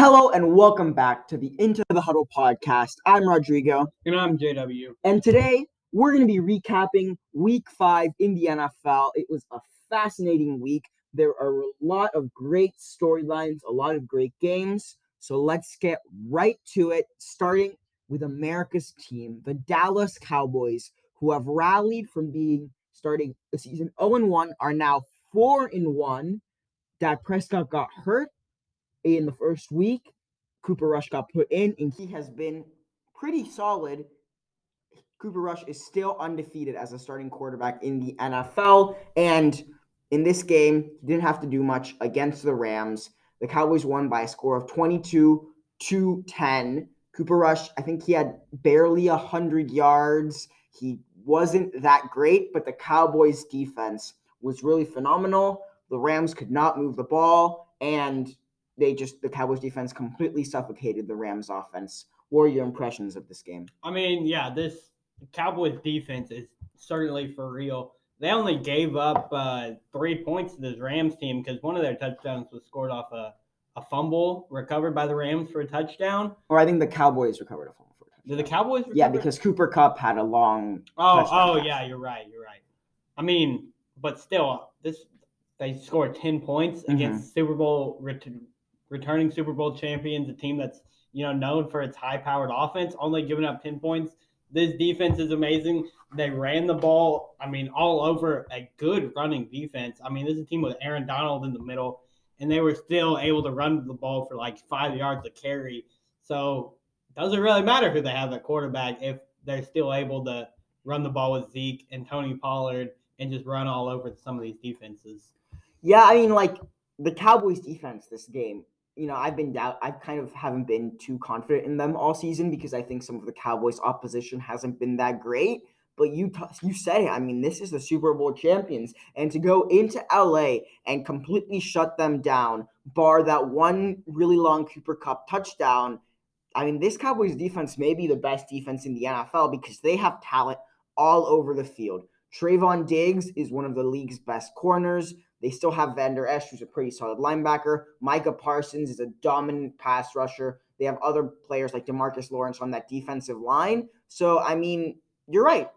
Hello and welcome back to the Into the Huddle podcast. I'm Rodrigo, And I'm JW. and today we're going to be recapping week five in the NFL. It was a fascinating week. There are a lot of great storylines, a lot of great games. So let's get right to it, starting with America's team, the Dallas Cowboys, who have rallied from being starting the season 0 1, are now 4 1. Dak Prescott got hurt in the first week. Cooper Rush got put in, and he has been pretty solid. Cooper Rush is still undefeated as a starting quarterback in the NFL. And in this game, he didn't have to do much against the Rams. The Cowboys won by a score of 22 to 10. Cooper Rush, I think he had barely 100 yards. He wasn't that great, but the Cowboys' defense was really phenomenal. The Rams could not move the ball, and they just, the Cowboys' defense completely suffocated the Rams' offense. What are your impressions of this game? I mean, yeah, this Cowboys defense is certainly for real. They only gave up uh, three points to this Rams team because one of their touchdowns was scored off a, a fumble recovered by the Rams for a touchdown. Or I think the Cowboys recovered a fumble. for a Did the touchdown. Cowboys? Yeah, because Cooper Kupp had a long. Oh, oh pass. yeah, you're right. You're right. I mean, but still, this they scored ten points Mm-hmm. against Super Bowl returning Super Bowl champions, a team that's you know known for its high-powered offense, only giving up ten points. This defense is amazing. They ran the ball. I mean, all over a good running defense. I mean, this is a team with Aaron Donald in the middle, and they were still able to run the ball for like five yards a carry. So it doesn't really matter who they have at quarterback if they're still able to run the ball with Zeke and Tony Pollard and just run all over some of these defenses. Yeah, I mean, like the Cowboys' defense this game. You know, I've been doubt. I kind of haven't been too confident in them all season because I think some of the Cowboys' opposition hasn't been that great. But you, t- you said it. I mean, this is the Super Bowl champions, and to go into LA and completely shut them down, bar that one really long Cooper Kupp touchdown. I mean, this Cowboys defense may be the best defense in the NFL because they have talent all over the field. Trevon Diggs is one of the league's best corners. They still have Vander Esch, who's a pretty solid linebacker. Micah Parsons is a dominant pass rusher. They have other players like Demarcus Lawrence on that defensive line. So, I mean, you're right.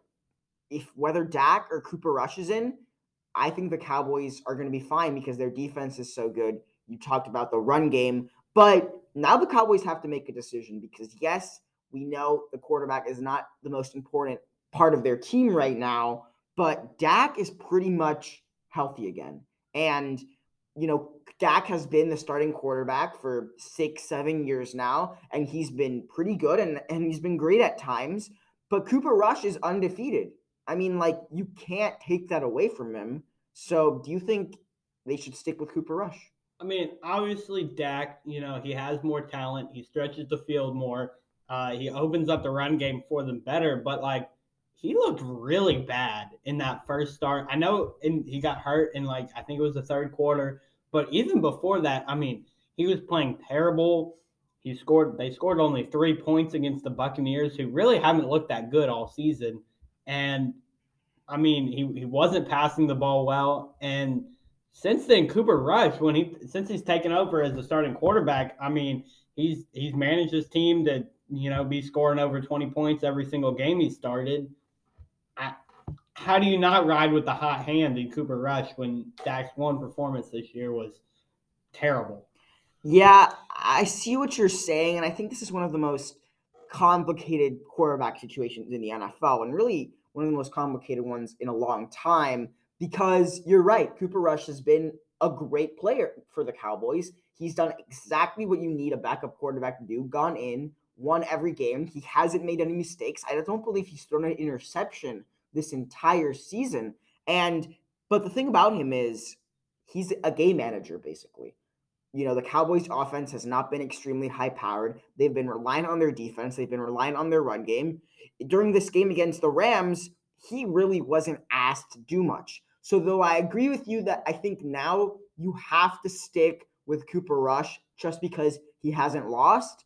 If whether Dak or Cooper rushes in, I think the Cowboys are going to be fine because their defense is so good. You talked about the run game, but now the Cowboys have to make a decision because, yes, we know the quarterback is not the most important part of their team right now, but Dak is pretty much healthy again. And, you know, Dak has been the starting quarterback for six, seven years now, and he's been pretty good and, and he's been great at times. But Cooper Rush is undefeated. I mean, like, you can't take that away from him. So do you think they should stick with Cooper Rush? I mean, obviously, Dak, you know, he has more talent. He stretches the field more. Uh, he opens up the run game for them better, but like, he looked really bad in that first start. I know and he got hurt in like I think it was the third quarter, but even before that, I mean, he was playing terrible. He scored they scored only 3 points against the Buccaneers who really haven't looked that good all season. And I mean, he, he wasn't passing the ball well and since then Cooper Rush when he since he's taken over as the starting quarterback, I mean, he's he's managed his team to, you know, be scoring over 20 points every single game he started how do you not ride with the hot hand in Cooper Rush when Dak's one performance this year was terrible? Yeah, I see what you're saying, and I think this is one of the most complicated quarterback situations in the NFL, and really one of the most complicated ones in a long time. Because you're right, Cooper Rush has been a great player for the Cowboys. He's done exactly what you need a backup quarterback to do. Gone in, won every game. He hasn't made any mistakes. I don't believe he's thrown an interception this entire season. And but the thing about him is he's a game manager basically. You know, the Cowboys offense has not been extremely high powered. They've been relying on their defense, they've been relying on their run game. During this game against the Rams, he really wasn't asked to do much. So though I agree with you that I think now you have to stick with Cooper Rush just because he hasn't lost,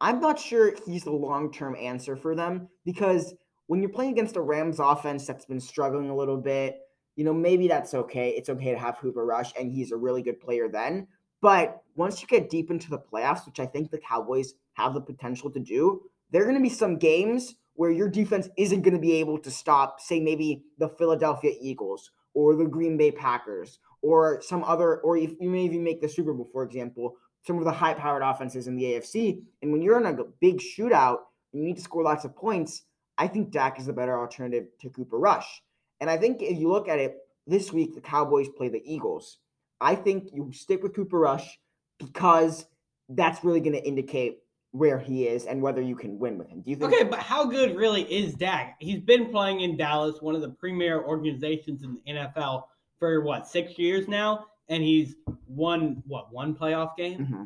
I'm not sure he's the long-term answer for them because when you're playing against a Rams offense that's been struggling a little bit, you know, maybe that's okay. It's okay to have Cooper Rush, and he's a really good player then. But once you get deep into the playoffs, which I think the Cowboys have the potential to do, there are going to be some games where your defense isn't going to be able to stop, say, maybe the Philadelphia Eagles or the Green Bay Packers or some other, or if you may even make the Super Bowl, for example, some of the high powered offenses in the AFC. And when you're in a big shootout and you need to score lots of points, I think Dak is the better alternative to Cooper Rush. And I think if you look at it this week, the Cowboys play the Eagles. I think you stick with Cooper Rush because that's really going to indicate where he is and whether you can win with him. Do you think? Okay, but how good really is Dak? He's been playing in Dallas, one of the premier organizations in the NFL, for what six years now, and he's won what one playoff game, mm-hmm.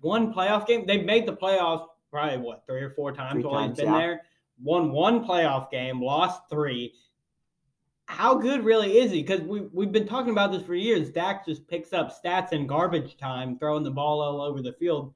one playoff game. They've made the playoffs probably what three or four times three while times, he's been yeah. there. Won one playoff game, lost three. How good really is he? Because we we've been talking about this for years. Dak just picks up stats in garbage time, throwing the ball all over the field.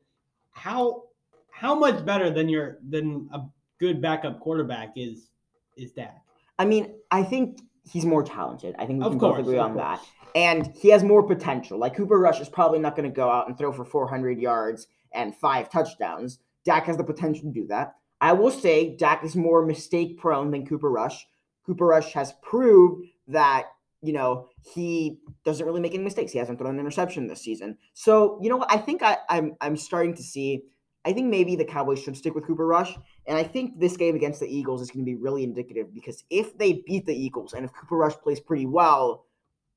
How how much better than your than a good backup quarterback is is Dak? I mean, I think he's more talented. I think we of can course, both agree on course. that. And he has more potential. Like Cooper Rush is probably not going to go out and throw for 400 yards and five touchdowns. Dak has the potential to do that. I will say Dak is more mistake prone than Cooper Rush. Cooper Rush has proved that you know he doesn't really make any mistakes. He hasn't thrown an interception this season. So you know what? I think I, I'm I'm starting to see I think maybe the Cowboys should stick with Cooper Rush. And I think this game against the Eagles is going to be really indicative because if they beat the Eagles and if Cooper Rush plays pretty well,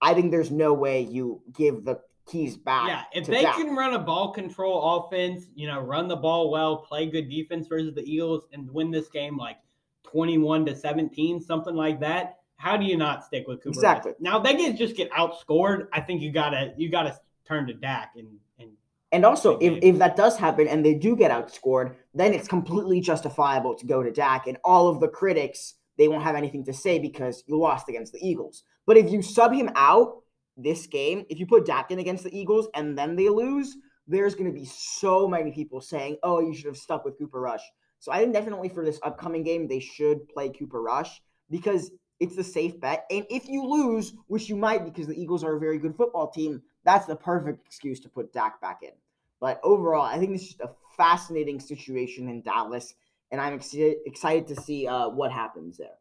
I think there's no way you give the keys back. Yeah, if they Dak. can run a ball control offense, you know, run the ball well, play good defense versus the Eagles, and win this game like 21 to 17, something like that. How do you not stick with Cooper? Exactly. Rush? Now they get just get outscored. I think you gotta you gotta turn to Dak and and and also, if, if that does happen and they do get outscored, then it's completely justifiable to go to Dak. And all of the critics, they won't have anything to say because you lost against the Eagles. But if you sub him out this game, if you put Dak in against the Eagles and then they lose, there's going to be so many people saying, oh, you should have stuck with Cooper Rush. So I think definitely for this upcoming game, they should play Cooper Rush because it's the safe bet. And if you lose, which you might because the Eagles are a very good football team, that's the perfect excuse to put Dak back in. But overall, I think this is just a fascinating situation in Dallas, and I'm ex- excited to see uh, what happens there.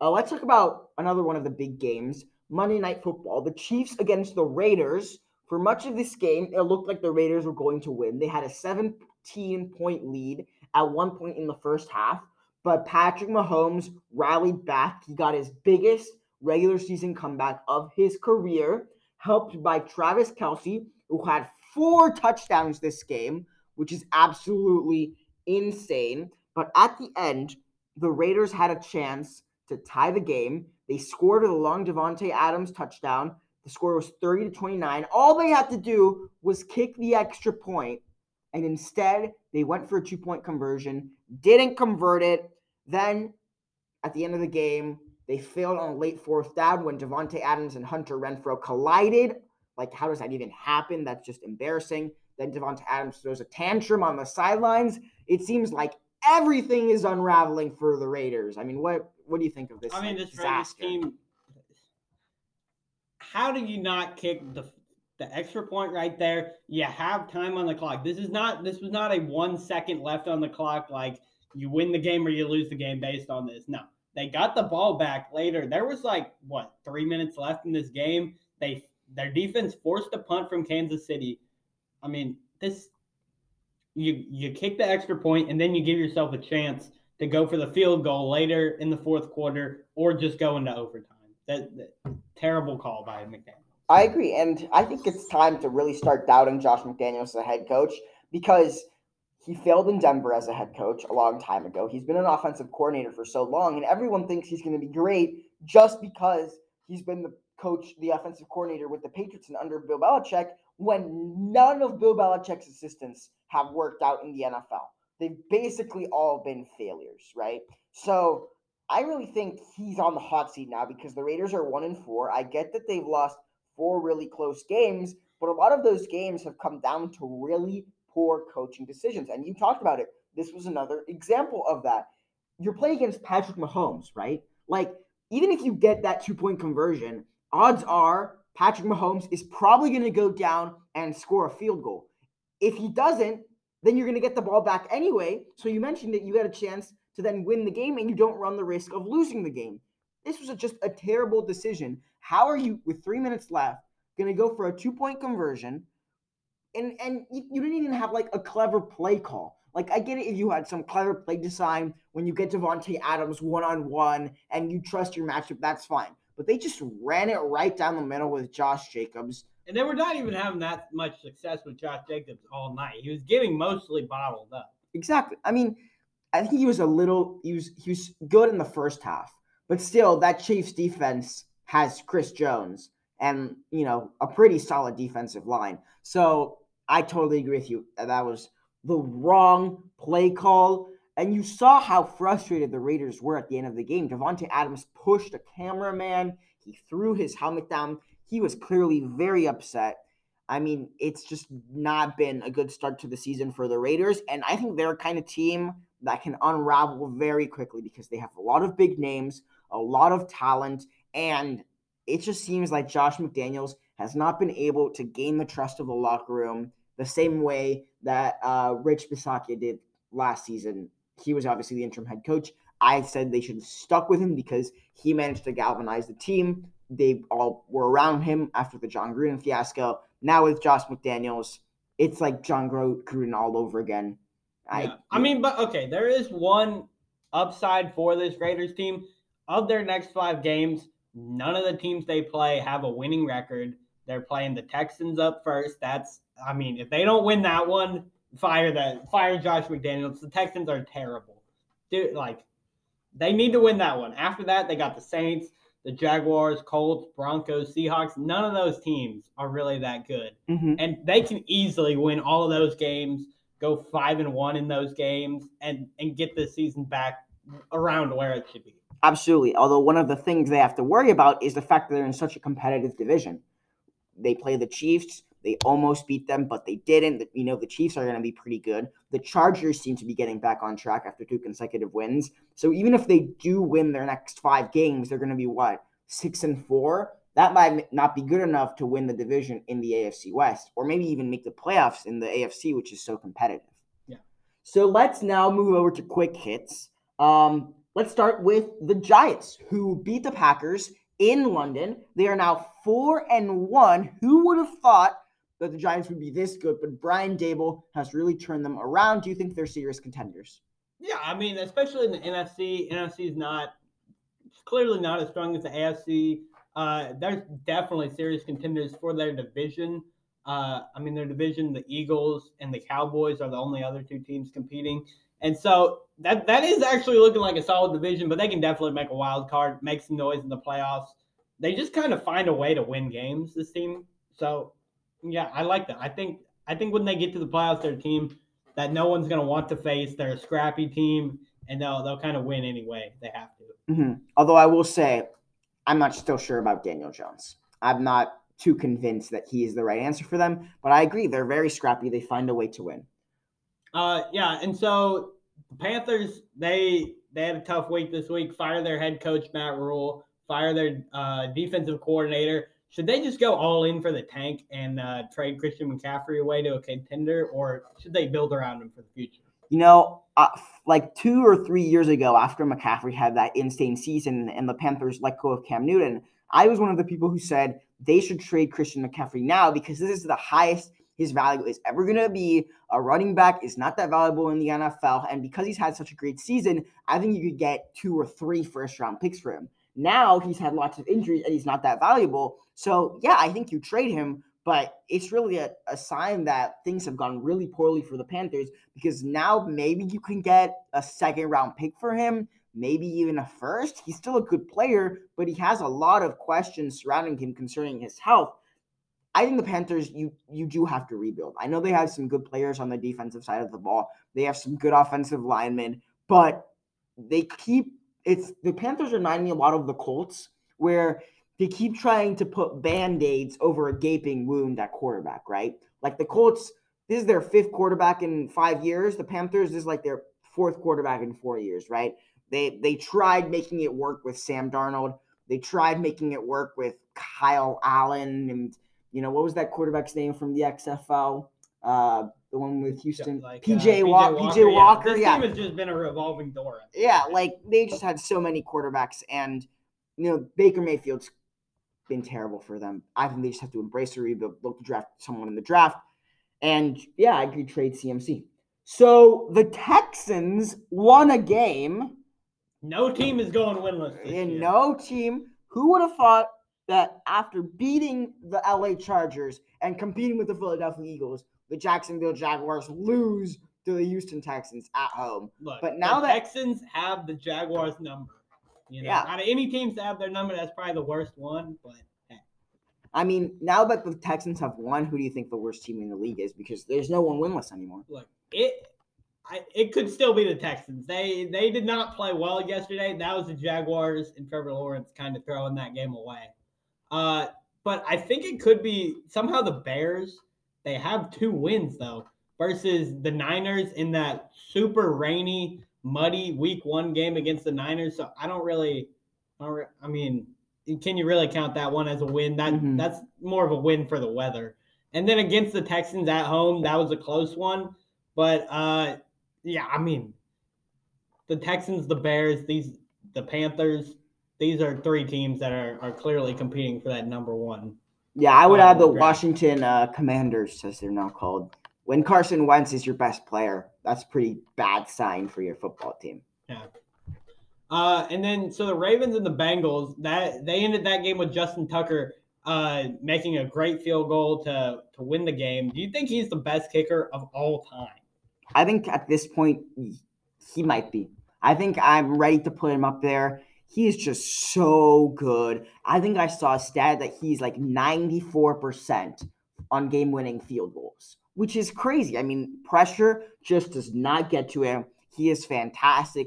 Uh, let's talk about another one of the big games Monday Night Football. The Chiefs against the Raiders. For much of this game, it looked like the Raiders were going to win. They had a 17 point lead at one point in the first half, but Patrick Mahomes rallied back. He got his biggest regular season comeback of his career helped by Travis Kelce, who had four touchdowns this game, which is absolutely insane. But at the end, the Raiders had a chance to tie the game. They scored with a long Davante Adams touchdown. The score was 30 to 29. All they had to do was kick the extra point, and instead they went for a two-point conversion, didn't convert it. Then at the end of the game, they failed on a late fourth down when Davante Adams and Hunter Renfrow collided. Like, how does that even happen? That's just embarrassing. Then Davante Adams throws a tantrum on the sidelines. It seems like everything is unraveling for the Raiders. I mean, what what do you think of this? I mean, this Raiders team. How do you not kick the the extra point right there? You have time on the clock. This is not. This was not a one second left on the clock. Like you win the game or you lose the game based on this. No, they got the ball back later. There was like what three minutes left in this game. They their defense forced a punt from Kansas City. I mean, this you you kick the extra point and then you give yourself a chance to go for the field goal later in the fourth quarter or just go into overtime. That, that terrible call by McDaniel. I agree, and I think it's time to really start doubting Josh McDaniels as a head coach because he failed in Denver as a head coach a long time ago. He's been an offensive coordinator for so long, and everyone thinks he's going to be great just because he's been the coach, the offensive coordinator with the Patriots and under Bill Belichick, when none of Bill Belichick's assistants have worked out in the NFL. They've basically all been failures, right? So I really think he's on the hot seat now because the Raiders are one and four. I get that they've lost four really close games, but a lot of those games have come down to really poor coaching decisions. And you talked about it. This was another example of that. You're playing against Patrick Mahomes, right? Like, even if you get that two point conversion, odds are Patrick Mahomes is probably going to go down and score a field goal. If he doesn't, then you're going to get the ball back anyway. So you mentioned that you got a chance to then win the game and you don't run the risk of losing the game. This was a, just a terrible decision. How are you, with three minutes left, going to go for a two point conversion? And and you, you didn't even have like a clever play call. Like I get it if you had some clever play design when you get Davante Adams one on one and you trust your matchup, that's fine. But they just ran it right down the middle with Josh Jacobs. And they were not even having that much success with Josh Jacobs all night. He was getting mostly bottled up. Exactly. I mean, I think he was a little he was he was good in the first half, but still that Chiefs defense has Chris Jones and you know a pretty solid defensive line. So I totally agree with you. That was the wrong play call. And you saw how frustrated the Raiders were at the end of the game. Davante Adams pushed a cameraman. He threw his helmet down. He was clearly very upset. I mean, it's just not been a good start to the season for the Raiders. And I think they're a kind of team that can unravel very quickly because they have a lot of big names, a lot of talent, and it just seems like Josh McDaniels has not been able to gain the trust of the locker room the same way that uh, Rich Bisaccia did last season. He was obviously the interim head coach. I said they should have stuck with him because he managed to galvanize the team. They all were around him after the Jon Gruden fiasco. Now with Josh McDaniels, it's like Jon Gruden all over again. I, yeah. I mean, but okay, there is one upside for this Raiders team. Of their next five games, none of the teams they play have a winning record. They're playing the Texans up first. That's, I mean, if they don't win that one, fire that, fire Josh McDaniels. The Texans are terrible, dude. Like, they need to win that one. After that, they got the Saints, the Jaguars, Colts, Broncos, Seahawks. None of those teams are really that good, mm-hmm. and they can easily win all of those games go five and one in those games and and get the season back around where it should be. Absolutely. Although one of the things they have to worry about is the fact that they're in such a competitive division. They play the Chiefs. They almost beat them, but they didn't. You know, the Chiefs are going to be pretty good. The Chargers seem to be getting back on track after two consecutive wins. So even if they do win their next five games, they're going to be what six and four that might not be good enough to win the division in the AFC West, or maybe even make the playoffs in the AFC, which is so competitive. Yeah. So let's now move over to quick hits. Um, let's start with the Giants, who beat the Packers in London. They are now four and one. Who would have thought that the Giants would be this good? But Brian Daboll has really turned them around. Do you think they're serious contenders? Yeah, I mean, especially in the NFC. NFC is not clearly not as strong as the AFC. Uh, they're definitely serious contenders for their division. Uh, I mean, their division, the Eagles and the Cowboys are the only other two teams competing. And so that that is actually looking like a solid division, but they can definitely make a wild card, make some noise in the playoffs. They just kind of find a way to win games, this team. So yeah, I like that. I think I think when they get to the playoffs, they're team that no one's gonna want to face. They're a scrappy team and they'll they'll kind of win anyway. They have to. Mm-hmm. Although I will say I'm not still sure about Daniel Jones. I'm not too convinced that he is the right answer for them, but I agree. They're very scrappy. They find a way to win. Uh, yeah, and so the Panthers they they had a tough week this week. Fire their head coach Matt Rhule. Fire their uh, defensive coordinator. Should they just go all in for the tank and uh, trade Christian McCaffrey away to a contender, or should they build around him for the future? You know, uh, like two or three years ago, after McCaffrey had that insane season and the Panthers let go of Cam Newton, I was one of the people who said they should trade Christian McCaffrey now because this is the highest his value is ever going to be. A running back is not that valuable in the NFL. And because he's had such a great season, I think you could get two or three first round picks for him. Now he's had lots of injuries and he's not that valuable. So, yeah, I think you trade him but it's really a, a sign that things have gone really poorly for the Panthers because now maybe you can get a second round pick for him, maybe even a first. He's still a good player, but he has a lot of questions surrounding him concerning his health. I think the Panthers, you you do have to rebuild. I know they have some good players on the defensive side of the ball. They have some good offensive linemen, but they keep it's the Panthers remind me a lot of the Colts, where they keep trying to put band-aids over a gaping wound at quarterback, right? Like the Colts, this is their fifth quarterback in five years. The Panthers is like their fourth quarterback in four years, right? They they tried making it work with Sam Darnold. They tried making it work with Kyle Allen and you know what was that quarterback's name from the XFL? Uh, the one with Houston, Like, uh, PJ, Walker. PJ yeah. Walker, This yeah, team has just been a revolving door. yeah. Like they just had so many quarterbacks, and you know Baker Mayfield's been terrible for them. I think they just have to embrace the rebuild, look to draft someone in the draft, and yeah, I agree. Trade CMC. So the Texans won a game. No team is going winless. And year. no team. Who would have thought that after beating the LA Chargers and competing with the Philadelphia Eagles, the Jacksonville Jaguars lose to the Houston Texans at home? Look, but now the that- Texans have the Jaguars number. You know, Yeah. out of any teams that have their number, that's probably the worst one. But hey, I mean, now that the Texans have won, who do you think the worst team in the league is? Because there's no one winless anymore. look, it I, it could still be the Texans. They they did not play well yesterday. That was the Jaguars and Trevor Lawrence kind of throwing that game away. Uh, but I think it could be somehow the Bears. They have two wins though versus the Niners in that super rainy, muddy Week One game against the Niners. So I don't really, I, don't re- I mean, can you really count that one as a win? That Mhm. that's more of a win for the weather. And then against the Texans at home, that was a close one. But uh, yeah, I mean, the Texans, the Bears, these the Panthers, these are three teams that are, are clearly competing for that number one. Yeah, I would Oh, add the great. Washington uh, Commanders, as they're now called. When Carson Wentz is your best player, that's a pretty bad sign for your football team. Yeah. Uh, and then so the Ravens and the Bengals that they ended that game with Justin Tucker uh, making a great field goal to to win the game. Do you think he's the best kicker of all time? I think at this point he might be. I think I'm ready to put him up there. He is just so good. I think I saw a stat that he's like 94% on game winning field goals, which is crazy. I mean, pressure just does not get to him. He is fantastic.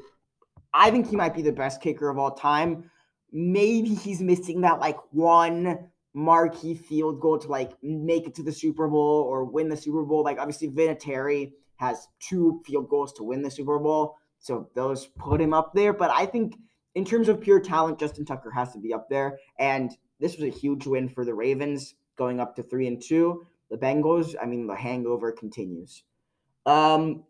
I think he might be the best kicker of all time. Maybe he's missing that like one marquee field goal to like make it to the Super Bowl or win the Super Bowl. Like obviously Vinatieri has two field goals to win the Super Bowl. So those put him up there. But I think in terms of pure talent, Justin Tucker has to be up there. And this was a huge win for the Ravens going up to three and two. The Bengals, I mean, the hangover continues. Um,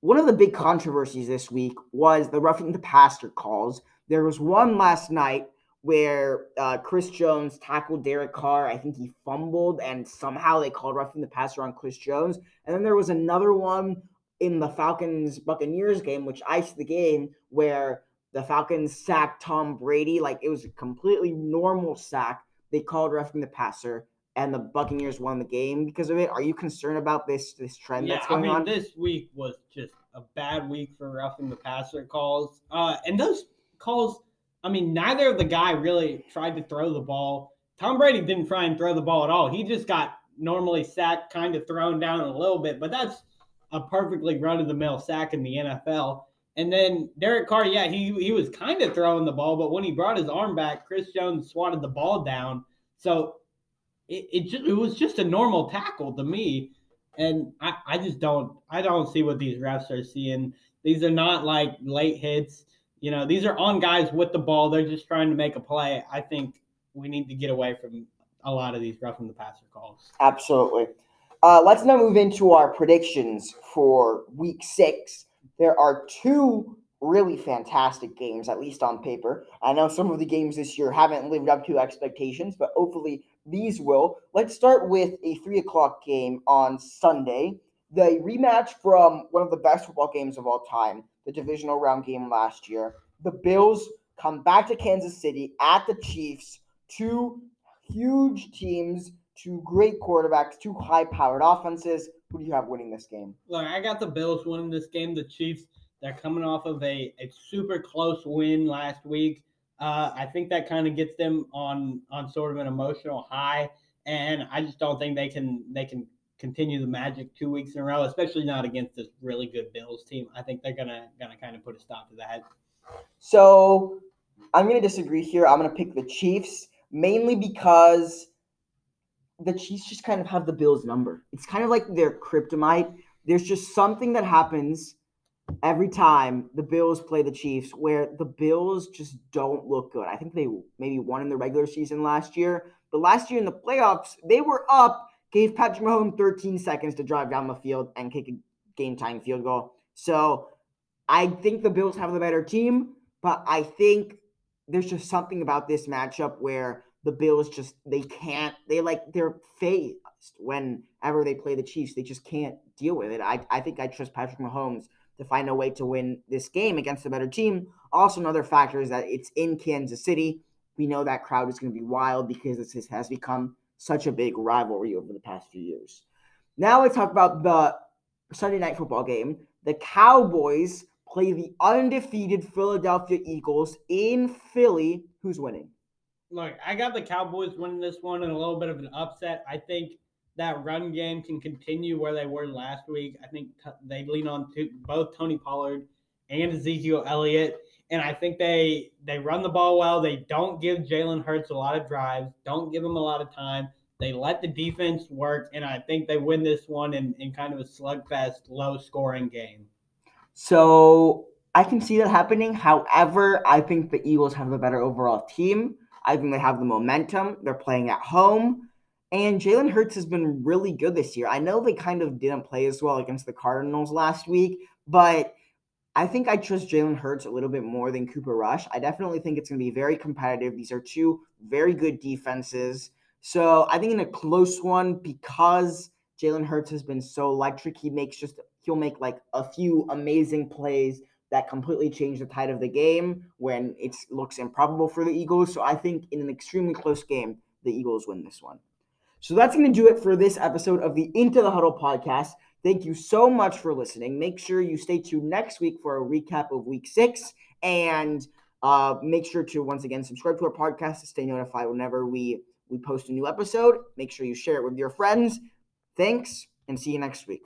one of the big controversies this week was the roughing the passer calls. There was one last night where uh, Chris Jones tackled Derek Carr. I think he fumbled, and somehow they called roughing the passer on Chris Jones. And then there was another one in the Falcons Buccaneers game, which iced the game, where the Falcons sacked Tom Brady. Like it was a completely normal sack. They called roughing the passer, and the Buccaneers won the game because of it. Are you concerned about this this trend Yeah, that's I going mean, on? this week was just a bad week for roughing the passer calls. Uh, and those calls, I mean, neither of the guy really tried to throw the ball. Tom Brady didn't try and throw the ball at all. He just got normally sacked, kind of thrown down a little bit, but that's a perfectly run of the mill sack in the NFL. And then Derek Carr, yeah, he he was kind of throwing the ball, but when he brought his arm back, Chris Jones swatted the ball down. So it it, just, it was just a normal tackle to me and I, I just don't I don't see what these refs are seeing. These are not like late hits. You know, these are on guys with the ball. They're just trying to make a play. I think we need to get away from a lot of these roughing the passer calls. Absolutely. Uh, let's now move into our predictions for week six. There are two really fantastic games, at least on paper. I know some of the games this year haven't lived up to expectations, but hopefully these will. Let's start with a three o'clock game on Sunday. The rematch from one of the best football games of all time, the divisional round game last year. The Bills come back to Kansas City at the Chiefs. Two huge teams, two great quarterbacks, two high powered offenses. Who do you have winning this game? Look, I got the Bills winning this game. The Chiefs, they're coming off of a, a super close win last week. Uh, I think that kind of gets them on on sort of an emotional high, and I just don't think they can they can continue the magic two weeks in a row, especially not against this really good Bills team. I think they're gonna gonna kind of put a stop to that. So I'm going to disagree here. I'm going to pick the Chiefs mainly because the Chiefs just kind of have the Bills number. It's kind of like their kryptonite. There's just something that happens every time the Bills play the Chiefs where the Bills just don't look good. I think they maybe won in the regular season last year, but last year in the playoffs, they were up, gave Patrick Mahomes 13 seconds to drive down the field and kick a game time field goal. So I think the Bills have the better team, but I think there's just something about this matchup where the Bills just they can't they like they're phased whenever they play the Chiefs. They just can't deal with it. I, I think I trust Patrick Mahomes to find a way to win this game against a better team. Also, another factor is that it's in Kansas City. We know that crowd is going to be wild because this has become such a big rivalry over the past few years. Now let's talk about the Sunday night football game. The Cowboys play the undefeated Philadelphia Eagles in Philly. Who's winning? Look, I got the Cowboys winning this one and a little bit of an upset. I think that run game can continue where they were last week. I think t- they lean on both Tony Pollard and Ezekiel Elliott, and I think they they run the ball well. They don't give Jalen Hurts a lot of drives, don't give him a lot of time. They let the defense work, and I think they win this one in, in kind of a slugfest, low scoring game. So I can see that happening. However, I think the Eagles have the better overall team. I think they have the momentum. They're playing at home. And Jalen Hurts has been really good this year. I know they kind of didn't play as well against the Cardinals last week, but I think I trust Jalen Hurts a little bit more than Cooper Rush. I definitely think it's going to be very competitive. These are two very good defenses. So I think in a close one, because Jalen Hurts has been so electric, he makes just he'll make like a few amazing plays that completely changed the tide of the game when it looks improbable for the Eagles. So I think in an extremely close game, the Eagles win this one. So that's going to do it for this episode of the Into the Huddle podcast. Thank you so much for listening. Make sure you stay tuned next week for a recap of week six. And uh, make sure to once again subscribe to our podcast to stay notified whenever we, we post a new episode. Make sure you share it with your friends. Thanks and see you next week.